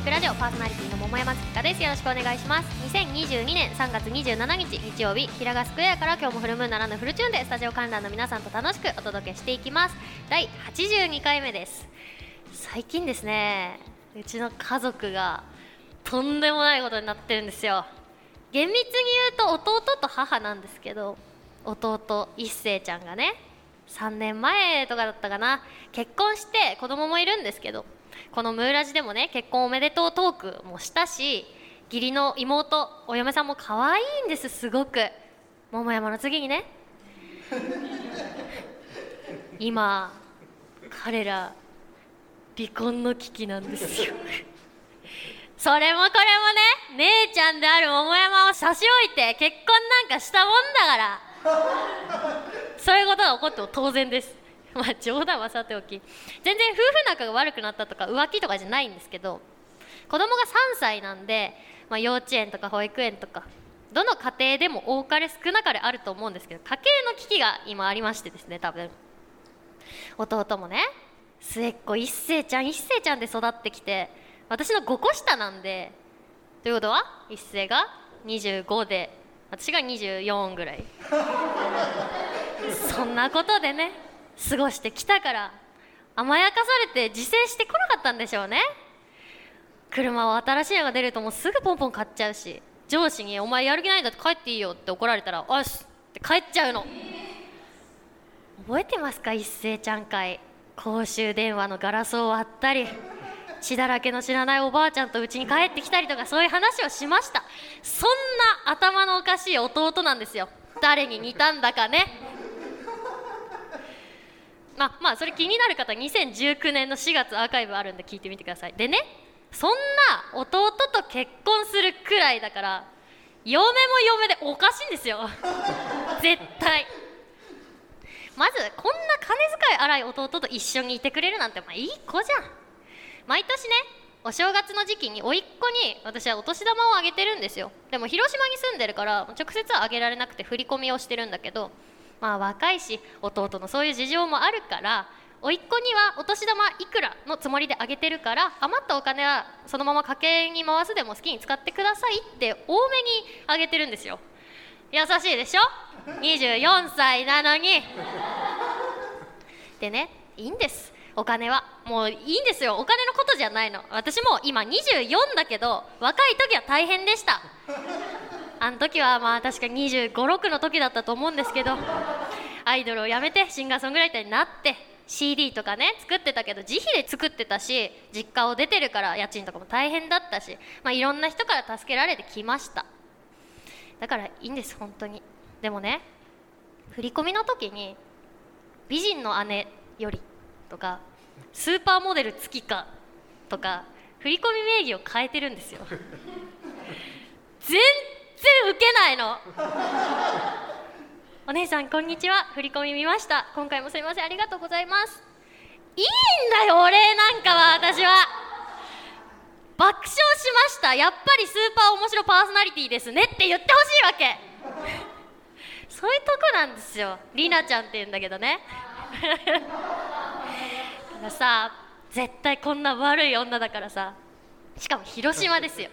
ックラジオパーソナリティの桃山月香です。よろしくお願いします。2022年3月27日日曜日平賀スクエアから今日もフルムーンならぬフルチューンでスタジオ観覧の皆さんと楽しくお届けしていきます。第82回目です。最近ですねうちの家族がとんでもないことになってるんですよ。厳密に言うと弟と母なんですけど弟一星ちゃんがね3年前とかだったかな。結婚して子供もいるんですけどこのムーラジでもね結婚おめでとうトークもしたし義理の妹お嫁さんも可愛いんですすごく。桃山の次にね。今彼ら離婚の危機なんですよ。それもこれもね姉ちゃんである桃山を差し置いて結婚なんかしたもんだから。そういうことが起こっても当然です。まあ冗談はさておき。全然夫婦仲が悪くなったとか浮気とかじゃないんですけど子供が3歳なんで、まあ、幼稚園とか保育園とかどの家庭でも多かれ少なかれあると思うんですけど家計の危機が今ありましてですね多分。弟もね末っ子一星ちゃん一星ちゃんで育ってきて私の5個下なんでということは一星が25で私が24ぐらい。そんなことでね。過ごしてきたから甘やかされて自制してこなかったんでしょうね。車は新しいのが出るともうすぐポンポン買っちゃうし上司に「お前やる気ないんだって帰っていいよ」って怒られたら「おし!」って帰っちゃうの。覚えてますか？一斉ちゃん会。公衆電話のガラスを割ったり血だらけの知らないおばあちゃんと家に帰ってきたりとかそういう話をしました。そんな頭のおかしい弟なんですよ。誰に似たんだかね。まあまあそれ気になる方2019年の4月アーカイブあるんで聞いてみてください。でねそんな弟と結婚するくらいだから嫁も嫁でおかしいんですよ。絶対。まずこんな金遣い荒い弟と一緒にいてくれるなんてまあいい子じゃん。毎年ねお正月の時期に甥っ子に私はお年玉をあげてるんですよ。でも広島に住んでるから直接はあげられなくて振り込みをしてるんだけどまあ若いし弟のそういう事情もあるから甥っ子にはお年玉いくらのつもりであげてるから余ったお金はそのまま家計に回すでも好きに使ってくださいって多めにあげてるんですよ。優しいでしょ？24歳なのに。でねいいんです。お金はもういいんですよ。お金のことじゃないの。私も今24だけど若い時は大変でした。あの時はまあ確か2 5 6の時だったと思うんですけどアイドルをやめてシンガーソングライターになって CD とかね作ってたけど自費で作ってたし実家を出てるから家賃とかも大変だったし、まあ、いろんな人から助けられてきました。だからいいんです本当に。でもね振り込みの時に「美人の姉より」とか「スーパーモデル月か」とか振り込み名義を変えてるんですよ。全然ウケないの。お姉さんこんにちは。振り込み見ました。今回もすみませんありがとうございます。いいんだよお礼なんかは私は。爆笑しました。やっぱりスーパー面白パーソナリティですねって言ってほしいわけ。そういうとこなんですよ。りなちゃんって言うんだけどね。だからさ絶対こんな悪い女だからさ。しかも広島ですよ。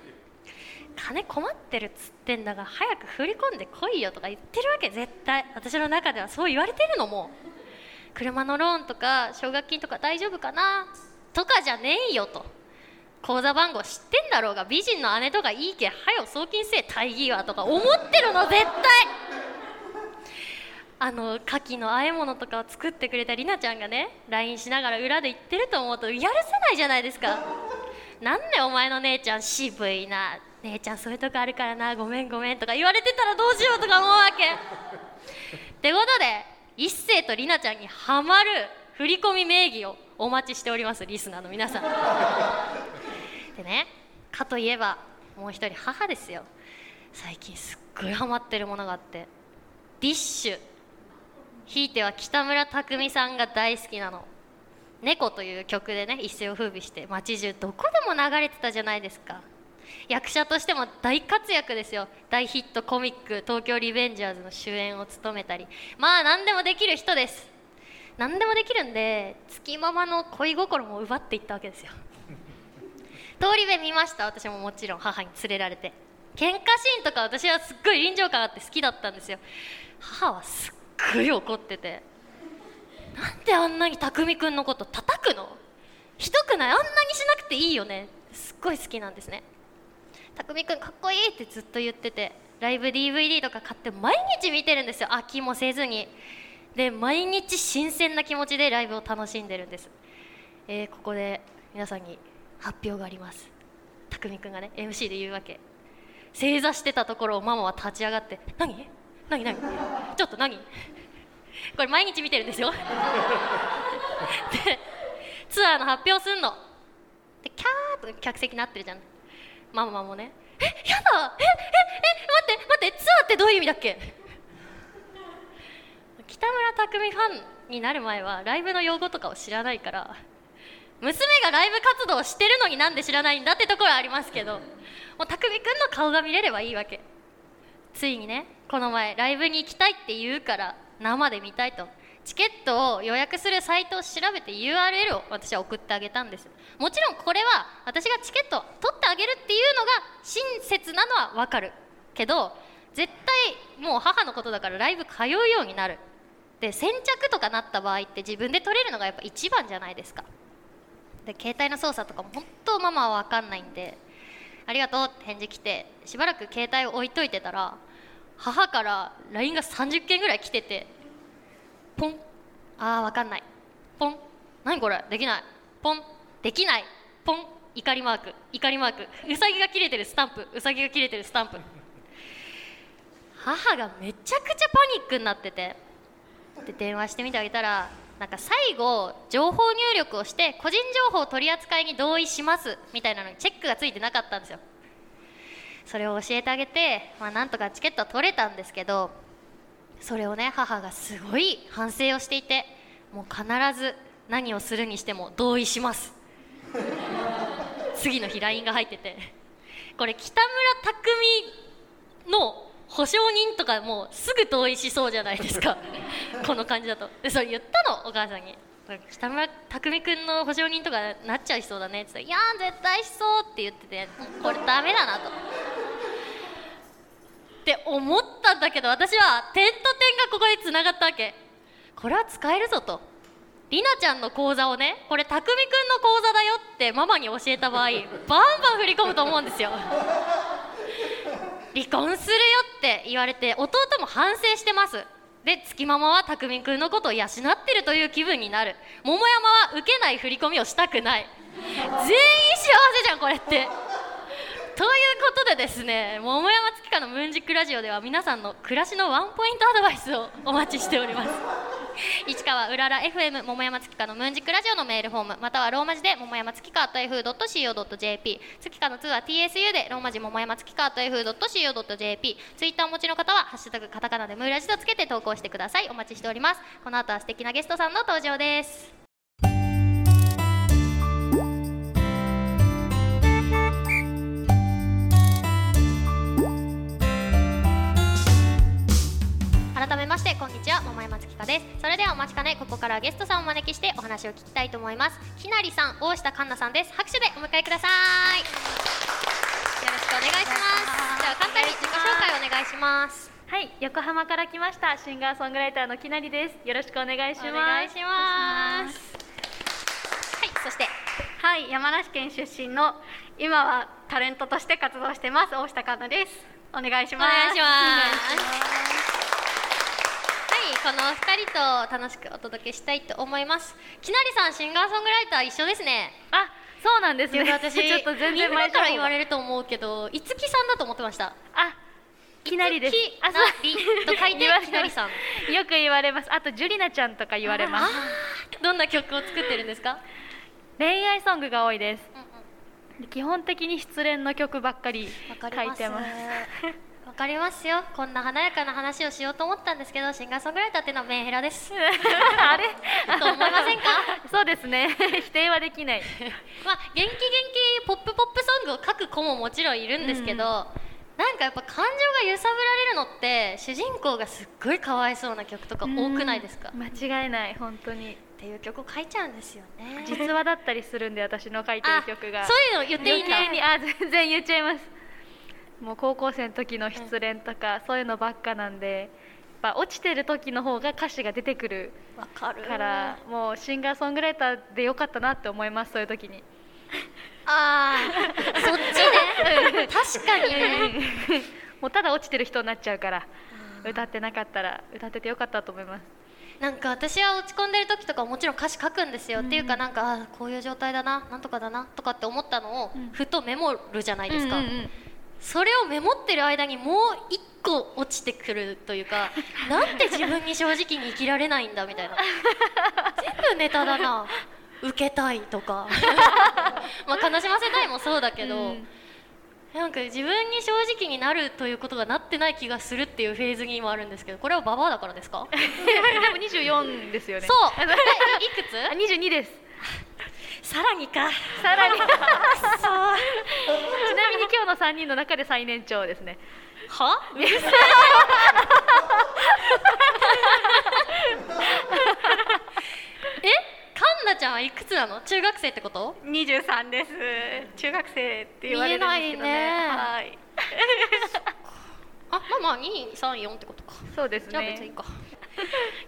金困ってるっつってんだが早く振り込んでこいよとか言ってるわけ絶対。私の中ではそう言われてるのも。車のローンとか奨学金とか大丈夫かなとかじゃねえよと。口座番号知ってんだろうが美人の姉とかいいけはよ送金せえ大義はとか思ってるの絶対。あの牡蠣の和え物とかを作ってくれたりなちゃんがね LINE しながら裏で言ってると思うとやるせないじゃないですか。なんでお前の姉ちゃん渋いな。姉ちゃんそういうとこあるからなごめんごめんとか言われてたらどうしようとか思うわけ。ってことで一星とりなちゃんにハマる振り込み名義をお待ちしておりますリスナーの皆さん。でねかといえばもう一人母ですよ。最近すっごいハマってるものがあってディッシュ。ひいては北村匠海さんが大好きなの「猫」という曲でね一世を風靡して街中どこでも流れてたじゃないですか。役者としても大活躍ですよ。大ヒットコミック「東京リベンジャーズ」の主演を務めたり。まあ何でもできる人です。何でもできるんで月ママの恋心も奪っていったわけですよ。通り部見ました？私ももちろん母に連れられて。喧嘩シーンとか私はすっごい臨場感あって好きだったんですよ。母はすっごい怒ってて。なんであんなに匠くんのこと叩くの？ひどくない？あんなにしなくていいよね。すっごい好きなんですね匠くんかっこいいってずっと言っててライブ DVD とか買って毎日見てるんですよ。飽きもせずに。で毎日新鮮な気持ちでライブを楽しんでるんです、えーここで皆さんに発表があります。匠くんがね MC で言うわけ。正座してたところをママは立ち上がって「何？何？何？ちょっと何?」これ毎日見てるんですよ。でツアーの発表すんの。でキャーと客席なってるじゃん。ママもね「えやだ。えええ待って待ってツアーってどういう意味だっけ?」北村匠海ファンになる前はライブの用語とかを知らないから娘がライブ活動をしてるのになんで知らないんだってところはありますけどもう匠くんの顔が見れればいいわけ。ついにねこの前ライブに行きたいって言うから生で見たいと。チケットを予約するサイトを調べて URL を私は送ってあげたんですもちろんこれは私がチケットを取ってあげるっていうのが親切なのはわかる。けど絶対もう母のことだからライブ通うようになる。で先着とかなった場合って自分で取れるのがやっぱ一番じゃないですか。で携帯の操作とかも本当ママは分かんないんでありがとうって返事来てしばらく携帯を置いといてたら母から LINE が30件ぐらい来ててポン。あー分かんない。ポン。何これ？できない。ポン。できない。ポン。怒りマーク。怒りマーク。うさぎが切れてるスタンプ。うさぎが切れてるスタンプ。母がめちゃくちゃパニックになってて。で電話してみてあげたらなんか最後情報入力をして個人情報取り扱いに同意します。みたいなのにチェックがついてなかったんですよ。それを教えてあげて、まあ、なんとかチケットは取れたんですけどそれをね母がすごい反省をしていてもう必ず何をするにしても同意します。次の日 LINE が入ってて。これ北村匠海の保証人とかもうすぐ同意しそうじゃないですか。この感じだと。でそれ言ったのお母さんに。北村匠海君の保証人とかなっちゃいそうだね。って言ったら「いや絶対しそう」って言っててこれダメだなと。って思ったんだけど私は点と点がここでつながったわけ。これは使えるぞと。りなちゃんの口座をねこれ匠くみくんの口座だよってママに教えた場合バンバン振り込むと思うんですよ。離婚するよって言われて弟も反省してます。で月ママは匠くんのことを養ってるという気分になる。桃山は受けない振り込みをしたくない。全員幸せじゃんこれって。ということでですね桃山月花のムーンジックラジオでは皆さんの暮らしのワンポイントアドバイスをお待ちしております。市川うらら FM 桃山月花のムーンジックラジオのメールフォームまたはローマ字で桃山月花 .f.co.jp 月花の2は TSU でローマ字桃山月花 .f.co.jp ツイッターお持ちの方は「ハッシュタグカタカナでムーラジ」とつけて投稿してください。お待ちしております。この後は素敵なゲストさんの登場です。改めましてこんにちは桃山月花です。それではお待ちかねここからはゲストさんをお招きしてお話を聞きたいと思います。きなりさん大下環奈さんです。拍手でお迎えください。よろしくお願いします。では簡単に自己紹介お願いします。はい、横浜から来ましたシンガーソングライターのきなりです。よろしくお願いします。お願いします。はいそして。はい、山梨県出身の今はタレントとして活動してます大下環奈です。お願いします。お願いしますこの二人と楽しくお届けしたいと思います。きなりさん、シンガーソングライター一緒ですね。あ、そうなんですね。私、ちょっと全然みんなから言わる。れると思うけど、いつきさんだと思ってました。あ、きなりですき。あ、なりと書いてきなりさん。よく言われます。あとジュリナちゃんとか言われます。どんな曲を作ってるんですか？恋愛ソングが多いです。うんうん基本的に失恋の曲ばっかり書。いてます。わかりますよ。こんな華やかな話をしようと思ったんですけど、シンガーソングライターっていうのはメンヘラです。あれ？と思いませんか？そうですね。否定はできない。まあ元気元気ポップポップソングを書く子ももちろんいるんですけど、なんかやっぱ感情が揺さぶられるのって主人公がすっごいかわいそうな曲とか多くないですか、間違いない本当に。っていう曲を書いちゃうんですよね。実話だったりするんで私の書いてる曲が。そういうの言っていいんだ。あ全然言っちゃいますもう高校生の時の失恋とか、そういうのばっかなんでやっぱ落ちてる時の方が歌詞が出てくるわからもうシンガーソングライターでよかったなって思いますそういう時に。ああ そっちね。確かにね。もうただ落ちてる人になっちゃうから歌ってなかったら歌っててよかったと思います。なんか私は落ち込んでる時とかもちろん歌詞書くんですよ、うん。っていうかなんかこういう状態だななんとかだなとかって思ったのをうん。ふとメモるじゃないですか、うんうんうんそれをメモってる間にもう一個落ちてくるというか なんで自分に正直に生きられないんだみたいな。全部ネタだな。受けたいとか。まあ悲しませたいもそうだけど、うん。なんか自分に正直になるということがなってない気がするっていうフェーズに今あるんですけどこれはババアだからですか？でも24ですよね。そう。えいくあつ22ですさらにか。さらに ちなみに今日の3人の中で最年長ですね。は？え。え？カンナちゃんはいくつなの？中学生ってこと？23です。中学生って言われるんですけどね。見えないね。はい。あまあまあ234ってことか。そうですじゃあ別にいいねか。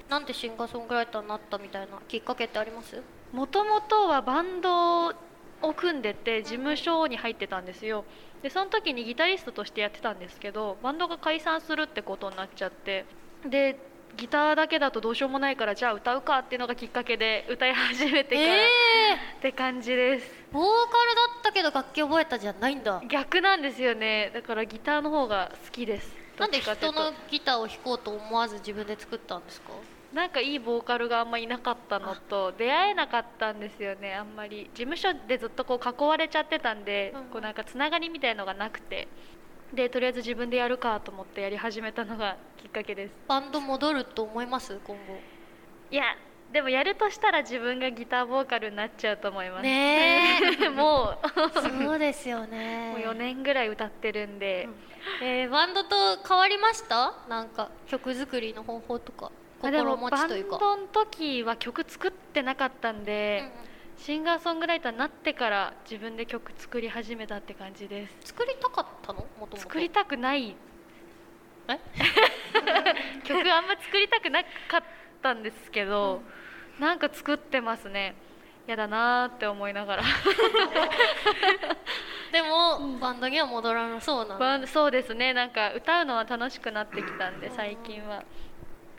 なんでシンガーソングライターになったみたいなきっかけってあります？もともとはバンドを組んでて事務所に入ってたんですよ。でその時にギタリストとしてやってたんですけどバンドが解散するってことになっちゃって。でギターだけだとどうしようもないからじゃあ歌うかっていうのがきっかけで歌い始めてから、えって感じです。ー、ボーカルだったけど楽器覚えたじゃないんだ。逆なんですよね。だからギターの方が好きです。なんで人のギターを弾こうと思わず自分で作ったんですか？なんかいいボーカルがあんまいなかったのと出会えなかったんですよねあんまり。事務所でずっとこう囲われちゃってたんで、うんこうなんかつながりみたいのがなくて。でとりあえず自分でやるかと思ってやり始めたのがきっかけです。バンド戻ると思います？今後。いやでもやるとしたら自分がギターボーカルになっちゃうと思います。ね もう。そうですよね。もう4年ぐらい歌ってるんで、えーバンドと変わりました？なんか曲作りの方法とか心持ちというか。ドの時は曲作ってなかったんで、うんうん。シンガーソングライターになってから自分で曲作り始めたって感じです。作りたかったの？もともと作りたくない。え？曲あんま作りたくなかったんですけど、なんか作ってますね。やだなーって思いながら。でも、バンドには戻らなそうな。のバンそうですね。なんか歌うのは楽しくなってきたんで最近は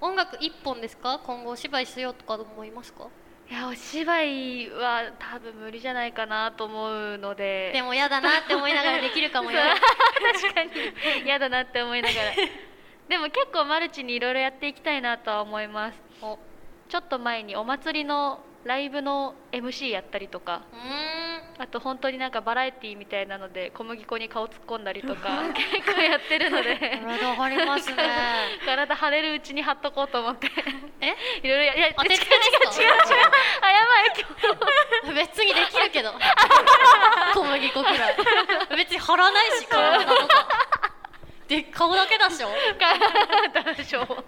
音楽一本ですか？今後お芝居しようとか思いますか？いやお芝居は多分無理じゃないかなと思うので。でも嫌だなって思いながらできるかもよ。確かに。嫌だなって思いながら。でも結構マルチにいろいろやっていきたいなとは思います。ちょっと前にお祭りのライブの MC やったりとかあと本当になんかバラエティーみたいなので小麦粉に顔突っ込んだりとか結構やってるので。体張りますね。体張れるうちに張っとこうと思って。え？いろいろやいや違う違う違う違うあやばい今日別にできるけど。小麦粉くらい。別に張らないし体とかで顔だけだっしょ？どうしよう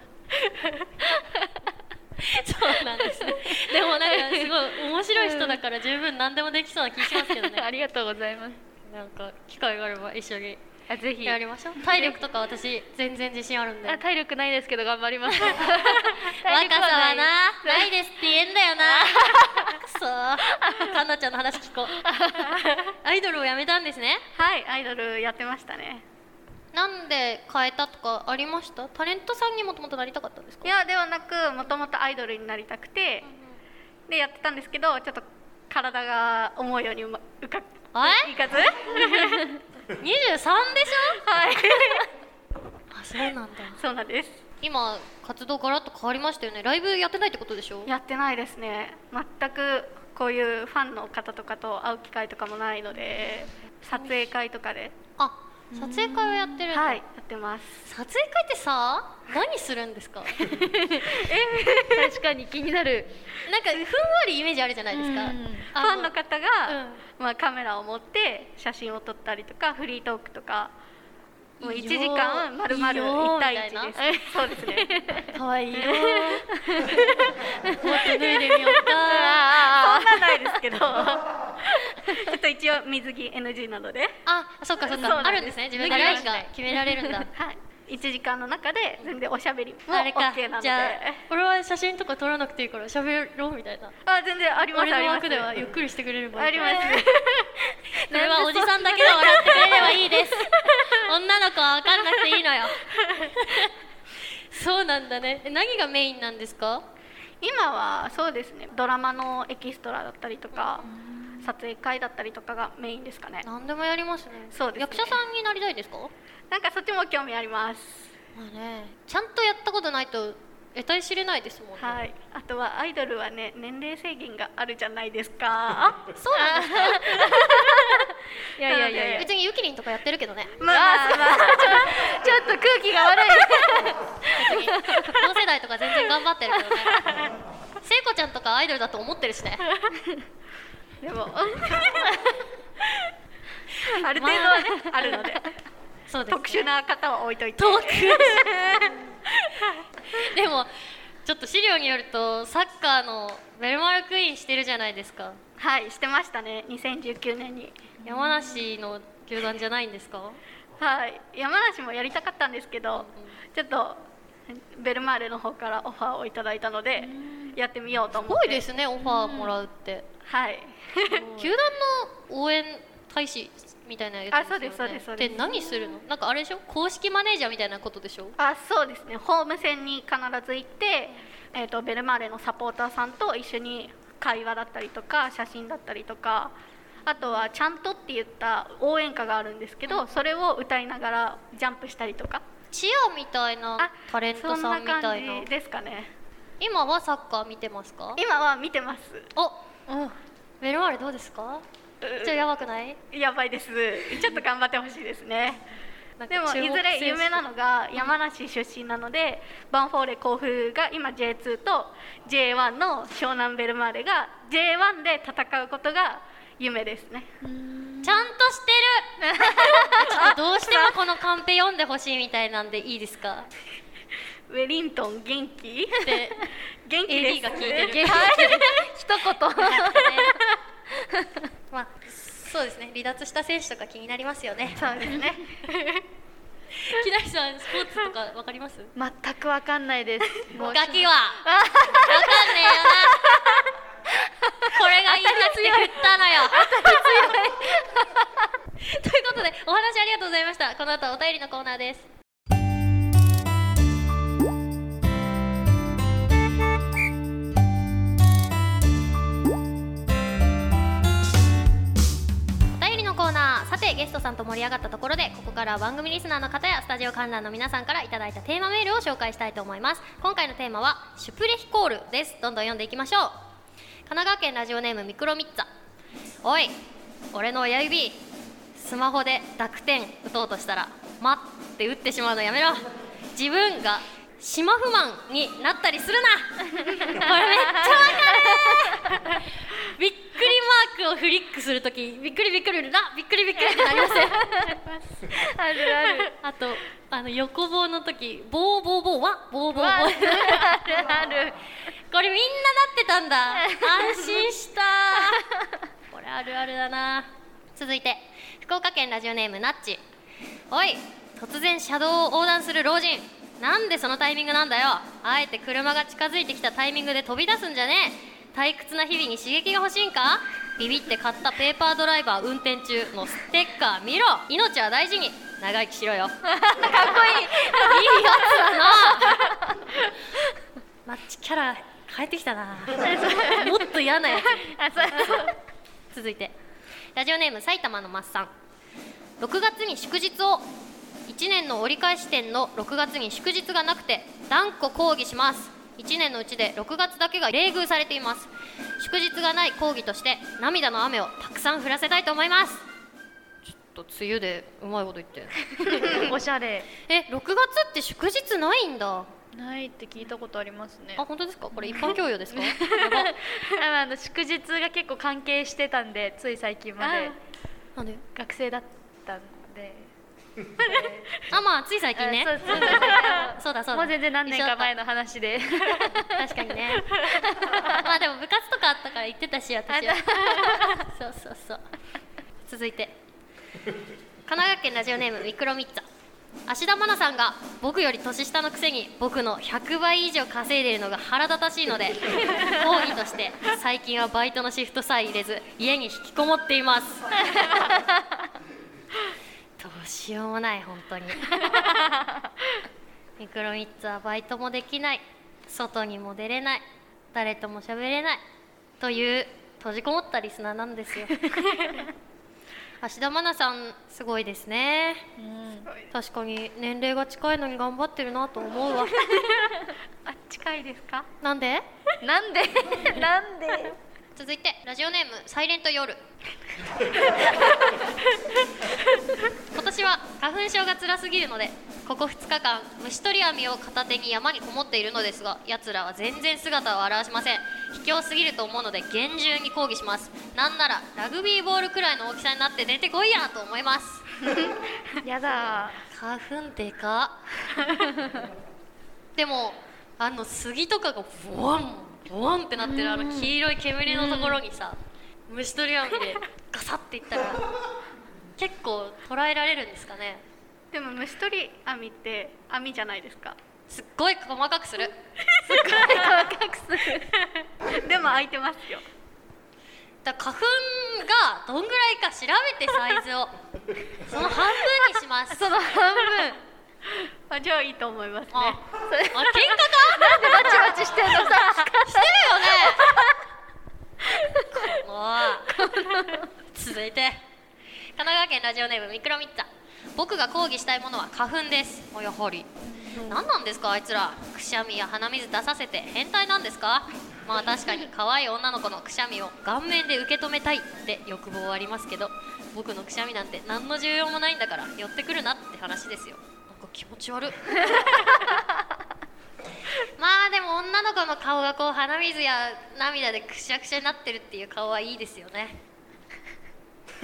そうなんですねでもなんかすごい面白い人だから十分何でもできそうな気しますけどね。ありがとうございます。なんか機会があれば一緒にあぜひ。やりましょう。体力とか私全然自信あるんで。あ体力ないですけど頑張ります。若さはなない。ですって言えんだよな。くそ。かんなちゃんの話聞こう。アイドルをやめたんですね。はいアイドルやってましたね。なんで変えたとかありました？タレントさんにもともとなりたかったんですか？いやではなくもともとアイドルになりたくてでやってたんですけどちょっと体が思うようにうまうかえ？いかず？23でしょ？はい。あそうなんだ。そうなんです。今活動ガラッと変わりましたよね。ライブやってないってことでしょ？やってないですね。全くこういうファンの方とかと会う機会とかもないので撮影会とかで。あ撮影会をやってるはいやってます。撮影会ってさ何するんですか？確かに気になる。なんかふんわりイメージあるじゃないですか、うん。フあァンの方が、まあ、カメラを持って写真を撮ったりとかフリートークとかもういい1よ時間まるまるいいよ1対みたいな。1ですそうですね。可愛いよ。もっと脱いでみようか。そんなないですけど。ちょっと一応水着 NG なので。あそっかそっか。あるんですね。自分が決められるんだ。はい。1時間の中で全然おしゃべりも OK なので。じゃあ俺は写真とか撮らなくていいから喋ろうみたいな。あ全然ありますあります。枠ではゆっくりしてくれれあります。そなよ。そうなんだね。え何がメインなんですか？今はそうですね。ドラマのエキストラだったりとか撮影会だったりとかがメインですかね。何でもやりますね。そうですね。役者さんになりたいですか？なんかそっちも興味あります。まあねちゃんとやったことないと得体知れないですもんね、はい。あとはアイドルはね年齢制限があるじゃないですか。そうなんですか？いやいやいやいや。別にゆきりんとかやってるけどね。まあまあまあ。ちょっと空気が悪い。同世代とか全然頑張ってるけどね。聖子ちゃんとかアイドルだと思ってるしね。でも。ある程度はね、あ、るので。そうです、ね、特殊な方は置いといて。特殊。でもちょっと資料によるとサッカーのベルマルクイーンしてるじゃないですか。はいしてましたね。2019年に。山梨の球団じゃないんですか？はい。山梨もやりたかったんですけどちょっとベルマーレの方からオファーをいただいたのでやってみようとすご思って。いですねオファーもらうって。はい。球団の応援大使みたいなやつあそうですそうですそうです。で何するの？なんかあれでしょ？公式マネージャーみたいなことでしょ？あそうですね。ホーム戦に必ず行って、えー、とベルマーレのサポーターさんと一緒に会話だったりとか写真だったりとかあとは「ちゃんと」って言った応援歌があるんですけど、それを歌いながらジャンプしたりとか。チアみたいなあタレントさんみたいな。ですかね。今はサッカー見てますか？今は見てます。おベルマーレどうですか？ちょっとやばくない？やばいです。ちょっと頑張ってほしいですね。でもいずれ有名なのが山梨出身なので、バンフォーレ甲府が今 J2 と J1 の湘南ベルマーレが J1 で戦うことが夢ですね。ちゃんとしてる。ちょっとどうしても このカンペ読んでほしいみたいなんでいいですか？ウェリントン元気？で元気です AD が聞いてる。はい。一言 まあそうですね。離脱した選手とか気になりますよね。そうですね。木梨さんスポーツとかわかります？全くわかんないです。もうガキは。わかんねえよな。これが言いたくて振ったのよ。ということでお話ありがとうございました。この後はお便りのコーナーですゲストさんと盛り上がったところでここからは番組リスナーの方やスタジオ観覧の皆さんからいただいたテーマメールを紹介したいと思います。今回のテーマはシュプレヒコールです。どんどん読んでいきましょう。神奈川県ラジオネームミクロミッツァ。おい俺の親指スマホで濁点打とうとしたら「待って打ってしまうのやめろ。自分がシマフマンになったりするな。これめっちゃわかる。びっくりマークをフリックするときびっくりびっくりな。びっくりびっくりってなりません あるある。あとあの横棒の時ボーボーボーわ。ボーボーボーあるある。これみんななってたんだ。安心した。これあるあるだな。続いて福岡県ラジオネームナッチ。おい突然車道を横断する老人なんでそのタイミングなんだよ。あえて車が近づいてきたタイミングで飛び出すんじゃねえ。退屈な日々に刺激が欲しいんか？ビビって買ったペーパードライバー運転中のステッカー見ろ。命は大事に。長生きしろよ。かっこいい。いいやつだな。マッチキャラ変えてきたな。もっと嫌なやつ。続いて。ラジオネーム埼玉のマッサン。6月に祝日を1年の折り返し点の6月に祝日がなくて断固抗議します。1年のうちで6月だけが冷遇されています。祝日がない抗議として涙の雨をたくさん降らせたいと思います。ちょっと梅雨でうまいこと言って。おしゃれ。え6月って祝日ないんだ。ないって聞いたことありますね。あ本当ですか？これ一般教養ですか？あの祝日が結構関係してたんでつい最近まで。なんで？学生だったんで あまあつい最近ね。そうそうそうそうだそうだ。もう全然何年か前のの話で。確かにね。まあでも部活とかあったから行ってたし私は。そうそうそう。続いて。神奈川県ラジオネームミクロミッツァ。芦田愛菜さんが僕より年下のくせに僕の100倍以上稼いでいるのが腹立たしいので抗議として最近はバイトのシフトさえ入れず家に引きこもっています。どうしようもない本当に。ミクロミッツはバイトもできない。外にも出れない。誰とも喋れない。という閉じこもったリスナーなんですよ。芦田愛菜さんすごいですね。確かに年齢が近いのに頑張ってるなと思うわ。あ近いですか？なんで？なんで？なんで？続いてラジオネームサイレント夜。今年は花粉症が辛すぎるのでここ2日間虫取り網を片手に山にこもっているのですが奴らは全然姿を現しません。卑怯すぎると思うので厳重に抗議します。なんならラグビーボールくらいの大きさになって出てこいやと思います。やだ花粉でか。でもあの杉とかがボワンボワンってなってるあの黄色い煙のところにさ虫取り網でガサッていったら結構捉えられるんですかね。でも虫取り網って網じゃないですか。すっごい細かくする。でも開いてますよ。だ花粉がどんぐらいか調べてサイズを。その半分にします。その半分。あじゃあいいと思いますね。あ喧嘩か？バチバチしてんのさしてるよねもう続いて神奈川県ラジオネームミクロミッツァ。僕が抗議したいものは花粉です。おやはり。何なんですかあいつら。くしゃみや鼻水出させて変態なんですか。まあ確かに可愛い女の子のくしゃみを顔面で受け止めたいって欲望はありますけど僕のくしゃみなんて何の重要もないんだから寄ってくるなって話ですよ。なんか気持ち悪っ まあでも女の子の顔がこう鼻水や涙でくしゃくしゃになってるっていう顔はいいですよね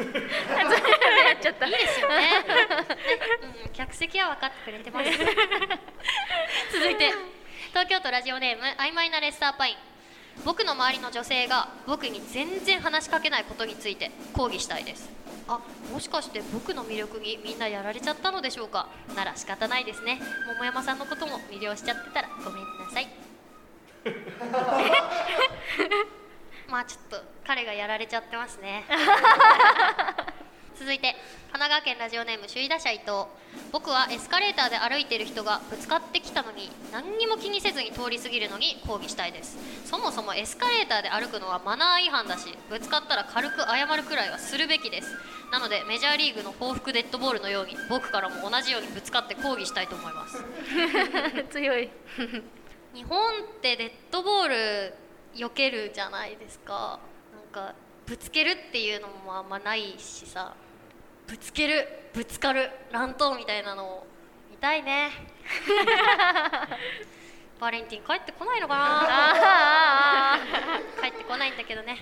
やっちゃった。いいですよね。ね、うん、客席は分かってくれてます。続いて。東京都ラジオネーム曖昧なレッサーパイン。僕の周りの女性が僕に全然話しかけないことについて抗議したいです。あもしかして僕の魅力にみんなやられちゃったのでしょうか。なら仕方ないですね。桃山さんのことも魅了しちゃってたらごめんなさい。まあちょっと彼がやられちゃってますね。続いて神奈川県ラジオネーム首位打者伊藤。僕はエスカレーターで歩いている人がぶつかってきたのに何にも気にせずに通り過ぎるのに抗議したいです。そもそもエスカレーターで歩くのはマナー違反だしぶつかったら軽く謝るくらいはするべきです。なのでメジャーリーグの報復デッドボールのように僕からも同じようにぶつかって抗議したいと思います。強い。日本ってデッドボール避けるじゃないですかかぶつけるっていうのもあんまないしさ。ぶつけるぶつかる乱闘みたいなのを見たいね。バレンティン帰ってこないのかな？あ 帰ってこないんだけどね。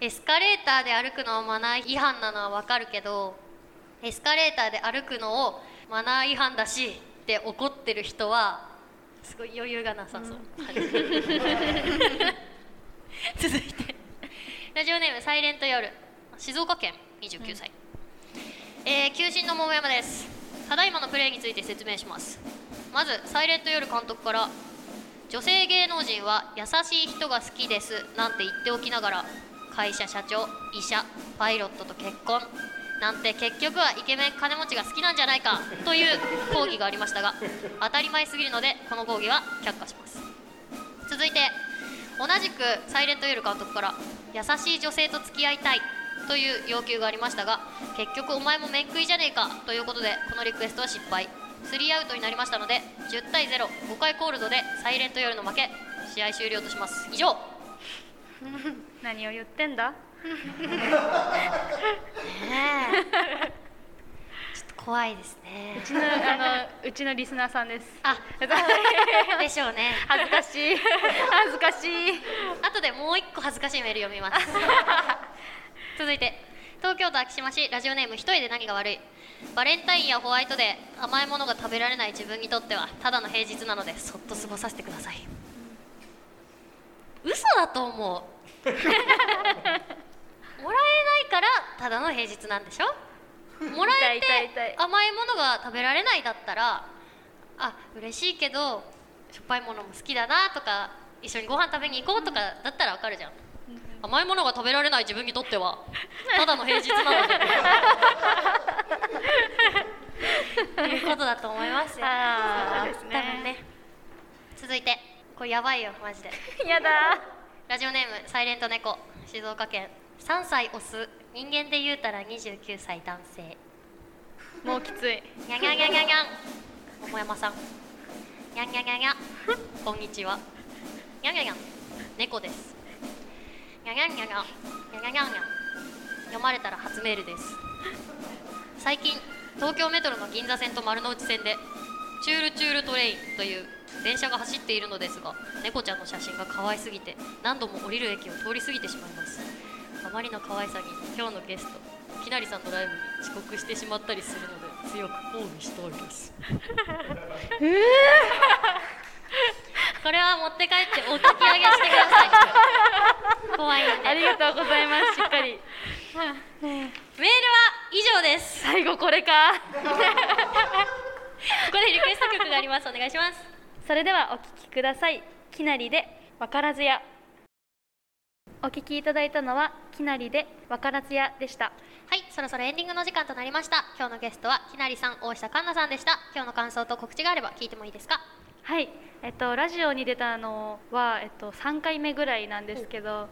エスカレーターで歩くのはマナー違反なのはわかるけどエスカレーターで歩くのをマナー違反だしって怒ってる人はすごい余裕がなさそう、続いてラジオネームサイレント夜。静岡県29歳、えー、球審の桃山です。ただいまのプレーについて説明します。まずサイレント夜監督から女性芸能人は優しい人が好きですなんて言っておきながら会社社長医者パイロットと結婚なんて結局はイケメン金持ちが好きなんじゃないかという抗議がありましたが当たり前すぎるのでこの抗議は却下します。続いて同じくサイレント・ユール監督から優しい女性と付き合いたいという要求がありましたが結局お前も面食いじゃねえかということでこのリクエストは失敗。3アウトになりましたので10対05回コールドでサイレント・ユールの負け試合終了とします。以上。何を言ってんだ？ねえ。怖いですね。うちのあのうちのリスナーさんです。あでしょうね。恥ずかしい。恥ずかしい。後でもう一個恥ずかしいメール読みます。続いて。東京都昭島市ラジオネーム一人で何が悪い。バレンタインやホワイトデー甘いものが食べられない自分にとってはただの平日なのでそっと過ごさせてください。嘘だと思う。もらえないからただの平日なんでしょ？もらえて甘いものが食べられないだったらあ嬉しいけどしょっぱいものも好きだなとか一緒にご飯食べに行こうとかだったらわかるじゃん。甘いものが食べられない自分にとっては ただの平日なので。っていうことだと思いますよ。あそうです多分ね。続いてこれやばいよマジで。ー やだラジオネームサイレント猫静岡県3歳オス人間で言うたら29歳男性。もうきつい。にゃにゃにゃにゃにゃん桃山さん。にゃんにゃにゃにゃこんにちは。にゃにゃにゃん猫です。にゃにゃにゃにゃにゃにゃにゃにゃ読まれたら初メールです。最近東京メトロの銀座線と丸の内線でチュールチュールトレインという電車が走っているのですが猫ちゃんの写真が可愛すぎて何度も降りる駅を通り過ぎてしまいますあまりの可愛さに今日のゲストきなりさんのライブに遅刻してしまったりするので強く抗議したいです。これは持って帰ってお焚き上げしてください。怖いんで。ありがとうございますしっかり。メールは以上です。最後これか。ここでリクエスト曲があります。お願いします。それではお聴きください。きなりでわからずやお聴きいただいたのはきなりでわからずやでした。はいそろそろエンディングの時間となりました。今日のゲストはきなりさん大下環奈さんでした。今日の感想と告知があれば聞いてもいいですか？はい、えっと、ラジオに出たのは、えっと、3回目ぐらいなんですけど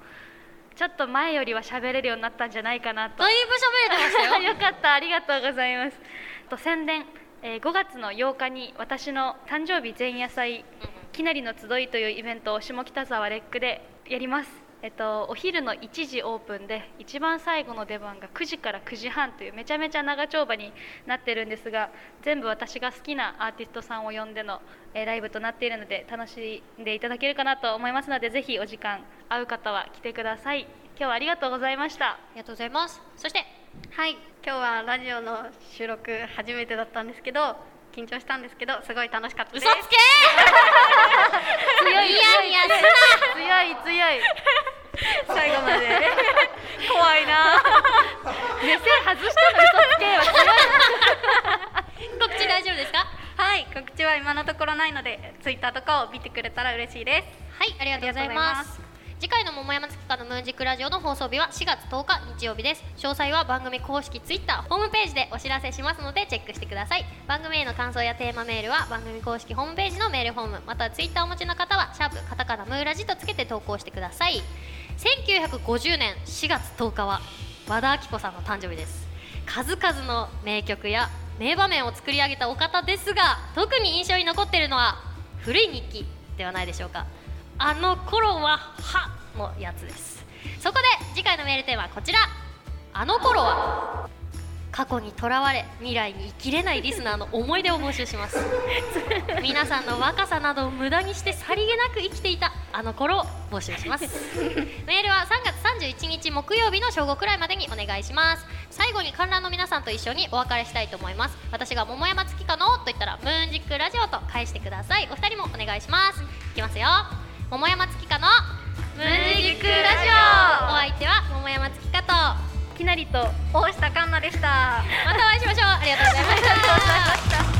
ちょっと前よりは喋れるようになったんじゃないかなと。だいぶ喋れてましたよ。よかった。ありがとうございます。と宣伝、えー5月の8日に私の誕生日前夜祭きなりの集いというイベントを下北沢レックでやりますえっと、お昼の1時オープンで一番最後の出番が9時から9時半というめちゃめちゃ長丁場になってるんですが全部私が好きなアーティストさんを呼んでの、えーライブとなっているので楽しんでいただけるかなと思いますのでぜひお時間合う方は来てください。今日はありがとうございました。ありがとうございます。そしてはい。今日はラジオの収録初めてだったんですけど緊張したんですけどすごい楽しかったです。嘘つけ！強い。い。やいや。すな強い強い。最後まで。怖いな。目線外したの嘘つけは強い告知大丈夫ですか？はい。告知は今のところないのでツイッターとかを見てくれたら嬉しいです。はい、ありがとうございます。次回の桃山月花のムーンジックラジオの放送日は4月10日日曜日です。詳細は番組公式ツイッター、ホームページでお知らせしますのでチェックしてください。番組への感想やテーマメールは番組公式ホームページのメールフォーム、またはツイッターをお持ちの方はシャープカタカナムーラジとつけて投稿してください。1950年4月10日は和田アキ子さんの誕生日です。数々の名曲や名場面を作り上げたお方ですが、特に印象に残っているのは古い日記ではないでしょうか。あの頃ははのやつです。そこで次回のメールテーマはこちら。あの頃は過去にとらわれ未来に生きれないリスナーの思い出を募集します。皆さんの若さなどを無駄にしてさりげなく生きていたあの頃を募集します。メールは3月31日木曜日の正午くらいまでにお願いします。最後に観覧の皆さんと一緒にお別れしたいと思います。私が桃山月花のと言ったらムーンジックラジオと返してください。お二人もお願いします。いきますよ。桃山月花のムーンジックラジオ。お相手は桃山月花ときなりと大下環奈でした。またお会いしましょう。ありがとうございました